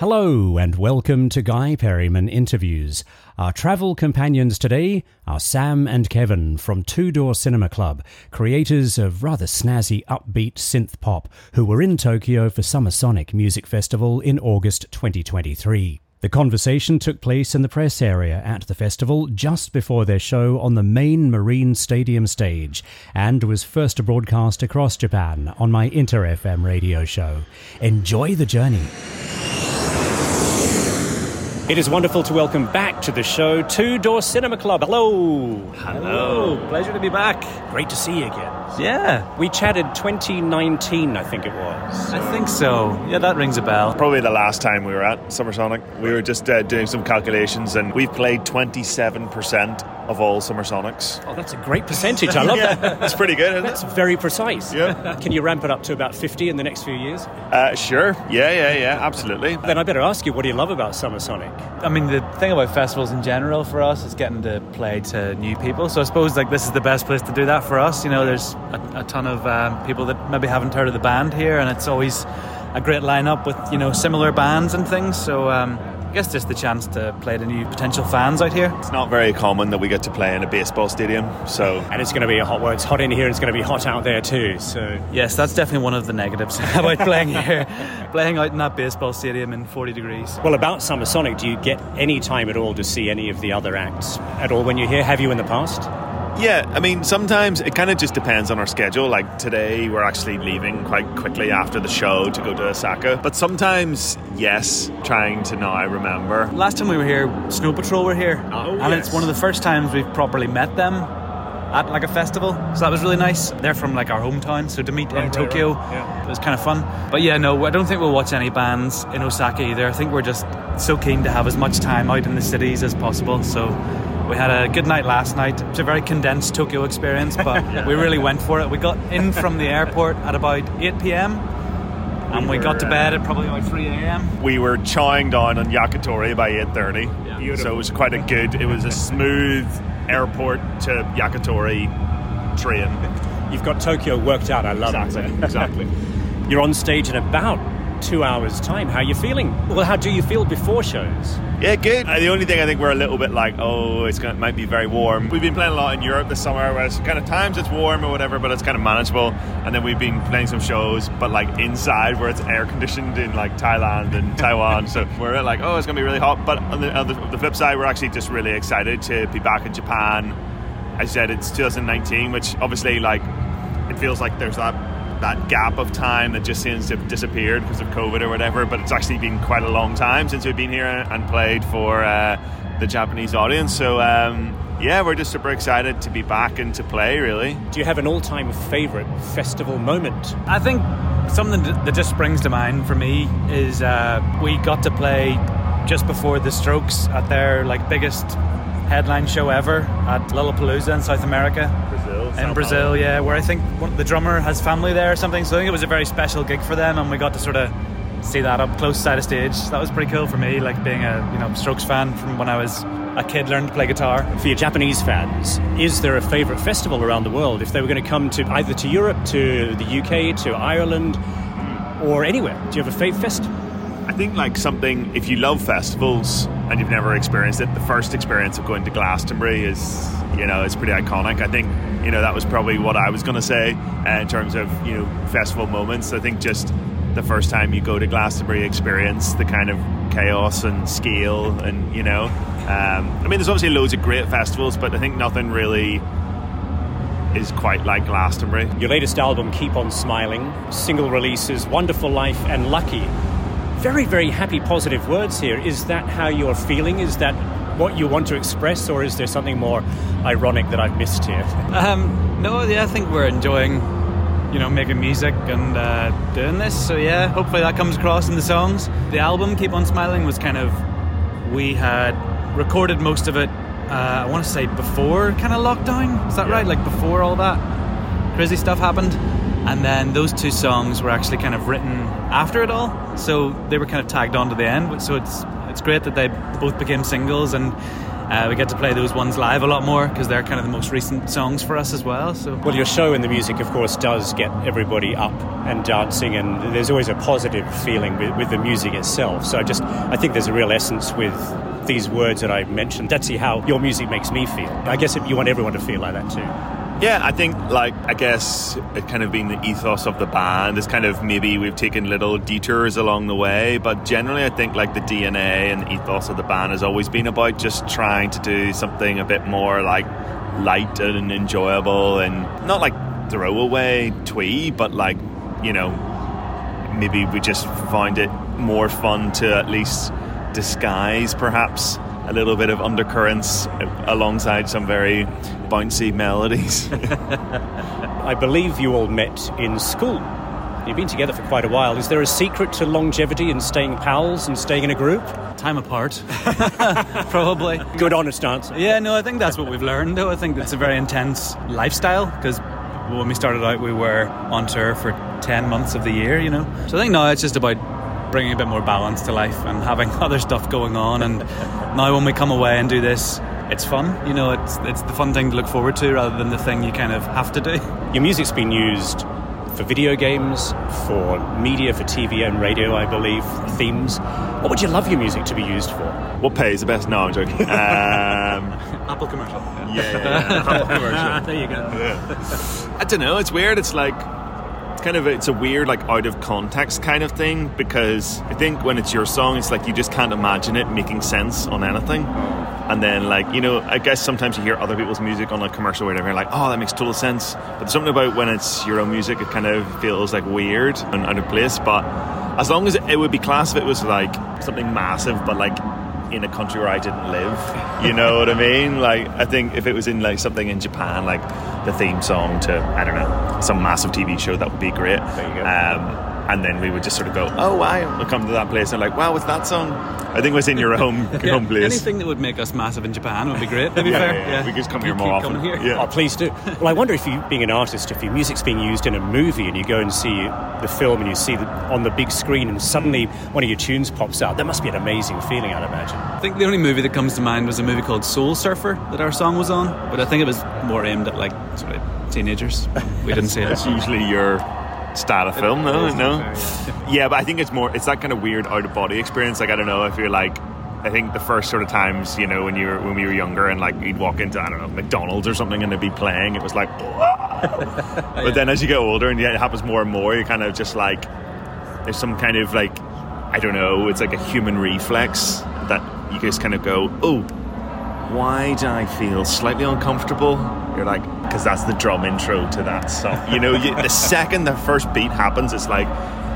Hello and welcome to Guy Perryman Interviews. Our travel companions today are Sam and Kevin from Two Door Cinema Club, creators of rather snazzy upbeat synth pop, who were in Tokyo for Summer Sonic Music Festival in August 2023. The conversation took place in the press area at the festival just before their show on the main Marine Stadium stage and was first broadcast across Japan on my Inter FM radio show. Enjoy the journey. It is wonderful to welcome back to the show Two Door Cinema Club. Hello. Hello. Pleasure to be back. Great to see you again. Yeah. We chatted 2019, I think it was. I think so. Yeah, that rings a bell. Probably the last time we were at Summer Sonic. We were just uh, doing some calculations and we've played 27% of all Summer Sonics. Oh, that's a great percentage. I love yeah, that. That's pretty good, isn't That's very precise. Yeah. Can you ramp it up to about 50 in the next few years? Uh, sure. Yeah, yeah, yeah, absolutely. Then I better ask you, what do you love about Summer Sonic? I mean, the thing about festivals in general for us is getting to play to new people. So I suppose like this is the best place to do that for us. You know, there's a, a ton of um, people that maybe haven't heard of the band here, and it's always a great lineup with you know similar bands and things. So um, I guess just the chance to play to new potential fans out here. It's not very common that we get to play in a baseball stadium, so And it's going to be a hot, well, it's hot in here, it's going to be hot out there too. So Yes, that's definitely one of the negatives about playing here, playing out in that baseball stadium in 40 degrees. Well, about Summer Sonic, do you get any time at all to see any of the other acts at all when you're here? Have you in the past? Yeah, I mean, sometimes it kind of just depends on our schedule. Like today, we're actually leaving quite quickly after the show to go to Osaka. But sometimes, yes, trying to now remember. Last time we were here, Snow Patrol were here, Oh, and yes. it's one of the first times we've properly met them at like a festival. So that was really nice. They're from like our hometown, so to meet in right, Tokyo, right. Yeah. it was kind of fun. But yeah, no, I don't think we'll watch any bands in Osaka either. I think we're just so keen to have as much time out in the cities as possible. So. We had a good night last night. It's a very condensed Tokyo experience, but we really went for it. We got in from the airport at about 8 p.m. and we, were, got to bed at probably about 3 a.m. We were chowing down on Yakitori by 8.30. Yeah. So it was quite a good, it was a smooth airport to Yakitori train. You've got Tokyo worked out. I love Exactly, it. exactly. You're on stage in about two hours' time. How are you feeling? Well, how do you feel before shows? Yeah, good. Uh, the only thing I think we're a little bit like, oh, it's gonna, it might be very warm. We've been playing a lot in Europe this summer, where it's kind of times it's warm or whatever, but it's kind of manageable. And then we've been playing some shows, but like inside where it's air conditioned in like Thailand and Taiwan. So we're like, oh, it's gonna be really hot. But on the, on the, the flip side, we're actually just really excited to be back in Japan. I said it's 2019, which obviously like it feels like there's that that gap of time that just seems to have disappeared because of COVID or whatever. But it's actually been quite a long time since we've been here and played for uh, the Japanese audience. So um, yeah, we're just super excited to be back and to play. Really, Do you have an all-time favourite festival moment? I think something that that just springs to mind for me is uh, we got to play just before the Strokes at their like biggest headline show ever at Lollapalooza in South America. Brazil, In Brazil, yeah, where I think one, the drummer has family there or something. So I think it was a very special gig for them, and we got to sort of see that up close side of stage. That was pretty cool for me, like being a you know Strokes fan from when I was a kid, learned to play guitar. For your Japanese fans, is there a favourite festival around the world? If they were going to come to either to Europe, to the UK, to Ireland, or anywhere, do you have a fave fest? I think like something if you love festivals and you've never experienced it, the first experience of going to Glastonbury is you know it's pretty iconic. I think you know that was probably what I was going to say uh, in terms of you know festival moments. I think just the first time you go to Glastonbury, experience the kind of chaos and scale, and you know, um, I mean, there's obviously loads of great festivals, but I think nothing really is quite like Glastonbury. Your latest album, Keep On Smiling, single releases, Wonderful Life and Lucky. Very, very happy, positive words here. Is that how you're feeling? Is that what you want to express, or is there something more ironic that I've missed here? Um, no, yeah, I think we're enjoying, you know, making music and uh, doing this. So yeah, hopefully that comes across in the songs. The album "Keep On Smiling" was kind of we had recorded most of it. Uh, I want to say before kind of lockdown. Is that right? Like before all that crazy stuff happened. And then those two songs were actually kind of written after it all, so they were kind of tagged on to the end. So it's it's great that they both became singles and Uh, we get to play those ones live a lot more because they're kind of the most recent songs for us as well. So Well, your show and the music, of course, does get everybody up and dancing, and there's always a positive feeling with, with the music itself. So I just, I think there's a real essence with these words that I mentioned. That's how your music makes me feel. I guess you want everyone to feel like that too. Yeah, I think like I guess it kind of been the ethos of the band is kind of maybe we've taken little detours along the way, but generally I think like the DNA and the ethos of the band has always been about just trying to do something a bit more like light and enjoyable and not like throwaway twee, but like you know maybe we just find it more fun to at least disguise perhaps a little bit of undercurrents alongside some very bouncy melodies. I believe you all met in school. You've been together for quite a while. Is there a secret to longevity and staying pals and staying in a group? time apart, probably. Good, honest answer. Yeah, no, I think that's what we've learned. Though I think it's a very intense lifestyle because when we started out, we were on tour for ten months of the year. You know, so I think now it's just about bringing a bit more balance to life and having other stuff going on. And now when we come away and do this, it's fun. You know, it's it's the fun thing to look forward to rather than the thing you kind of have to do. Your music's been used for video games, for media, for TV and radio, I believe, themes. What would you love your music to be used for? what pays the best? No, I'm joking. Um, Apple commercial. yeah, yeah, there you go. yeah. I don't know. It's weird. It's like it's kind of it's a weird like out of context kind of thing because I think when it's your song, it's like you just can't imagine it making sense on anything. And then, like, you know, I guess sometimes you hear other people's music on a commercial or whatever, and you're like, oh, that makes total sense. But there's something about when it's your own music, it kind of feels like weird and out of place. But as long as it, it would be class if it was like something massive, but like in a country where I didn't live, you know what I mean? Like, I think if it was in like something in Japan, like the theme song to, I don't know, some massive TV show, that would be great. There you go. Um, and then we would just sort of go, oh, wow, we'll come to that place and like, wow, what's that song? I think it was in your home, Yeah, home place. anything that would make us massive in Japan would be great. To be Yeah, fair, yeah, yeah. We could just come Keep- here more keep often. coming here. Yeah. Oh, please do. Well, I wonder if you, being an artist, if your music's being used in a movie and you go and see the film and you see it on the big screen and suddenly one of your tunes pops out, that must be an amazing feeling, I'd imagine. I think the only movie that comes to mind was a movie called Soul Surfer that our song was on, but I think it was more aimed at like sort of teenagers. We didn't see it. That's usually your style of film, no? is, No? Yeah, but I think it's more, it's that kind of weird out of body experience. Like, I don't know, if you're like, I think the first sort of times, you know, when you were, when we were younger and like you'd walk into, I don't know, McDonald's or something and they'd be playing, it was like, but then as you get older and yeah, it happens more and more, you kind of just like, there's some kind of like, I don't know, it's like a human reflex that you just kind of go, oh, why do I feel slightly uncomfortable? You're like, because that's the drum intro to that song. You know, you, the second the first beat happens, it's like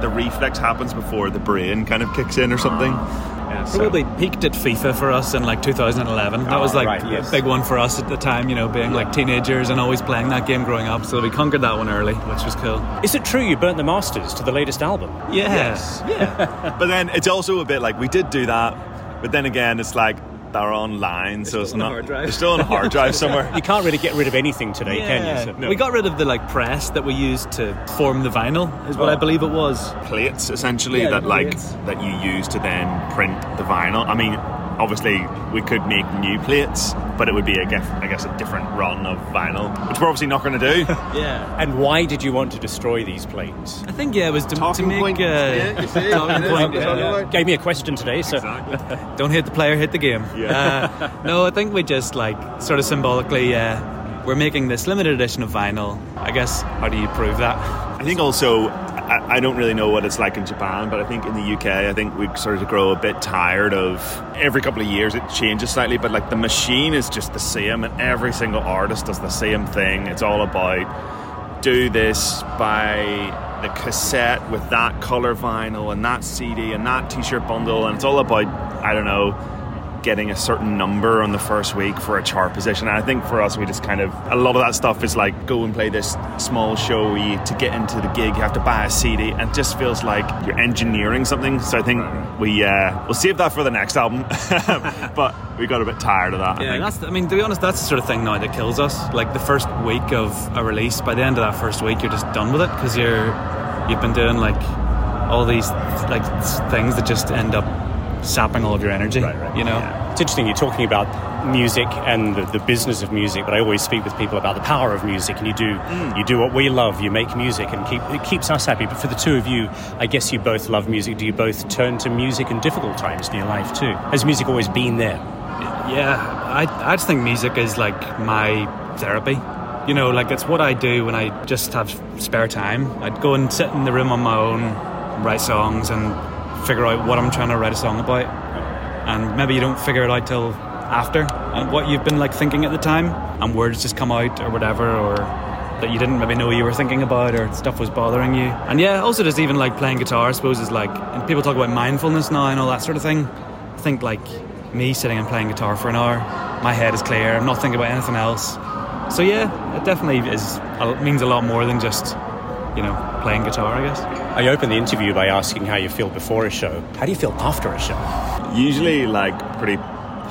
the reflex happens before the brain kind of kicks in or something. Yeah, so- Probably peaked at FIFA for us in like 2011. That was oh, like right, yes. a big one for us at the time, you know, being like teenagers and always playing that game growing up. So we conquered that one early, which was cool. Is it true you burnt the masters to the latest album? Yeah. Yes. Yeah. But then it's also a bit like we did do that, but then again, it's like they're online, so it's still on a not. hard drive. They're still on a hard drive somewhere. You can't really get rid of anything today, can you? So- We got rid of the like press that we used to form the vinyl, is what I oh. believe it was. plates essentially Yeah, that the like that you use to then print the vinyl. I mean, obviously we could make new plates, but it would be a guess, I guess a different run of vinyl, which we're obviously not going to do. Yeah. And why did you want to destroy these plates? I think yeah, it was to, to Talking make point. uh, Yeah, you see? talking Yeah, point. that's yeah. I. Gave me a question today, so Don't hit the player, hit the game. Yeah. Uh, no, I think we just like sort of symbolically, uh, we're making this limited edition of vinyl. I guess how do you prove that? I think also, I, I don't really know what it's like in Japan, but I think in the UK, I think we sort of grow a bit tired of every couple of years it changes slightly, but like the machine is just the same, and every single artist does the same thing. It's all about do this by the cassette with that color vinyl and that CD and that t shirt bundle, and it's all about, I don't know getting a certain number on the first week for a chart position. And I think for us, we just kind of a lot of that stuff is like go and play this small show. You, to get into the gig, you have to buy a CD, and it just feels like you're engineering something. So I think we uh, we'll save that for the next album. but we got a bit tired of that. I Yeah, think. that's. I mean, to be honest, that's the sort of thing now that kills us. Like the first week of a release, by the end of that first week, you're just done with it because you're you've been doing like all these like things that just end up sapping all of your energy. You know. It's interesting you're talking about music and the, the, business of music, but I always speak with people about the power of music. And you do mm. you do what we love. You make music, and keep, it keeps us happy. But for the two of you, I guess you both love music. Do you both turn to music in difficult times in your life too? Has music always been there? Yeah, I I just think music is like my therapy. You know, like it's what I do when I just have spare time. I'd go and sit in the room on my own, write songs, and figure out what I'm trying to write a song about. And maybe you don't figure it out till after and what you've been like thinking at the time, and words just come out or whatever, or that you didn't maybe know you were thinking about, or stuff was bothering you. And yeah, also just even like playing guitar, I suppose, is like, and people talk about mindfulness now and all that sort of thing. I think like me sitting and playing guitar for an hour, my head is clear, I'm not thinking about anything else. So yeah, it definitely is means a lot more than just you know playing guitar, I guess. I opened the interview by asking how you feel before a show. How do you feel after a show? Usually, like pretty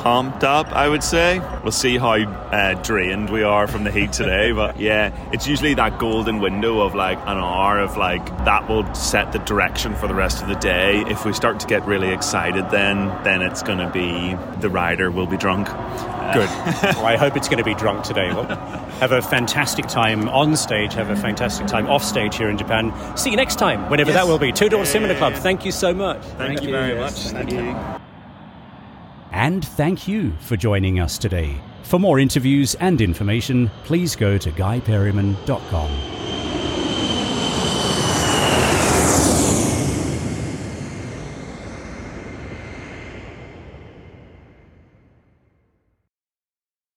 pumped up, I would say. We'll see how uh, drained we are from the heat today, but yeah, it's usually that golden window of like an hour of like that will set the direction for the rest of the day. If we start to get really excited, then then it's going to be the rider will be drunk. Good. well, I hope it's going to be drunk today. Well, have a fantastic time on stage. Have a fantastic time off stage here in Japan. See you next time, whenever yes. that will be. Two Door yeah, Cinema Club. Thank you so much. Thank, Thank you, you very much. Thank you. And thank you for joining us today. For more interviews and information, please go to guyperryman.com.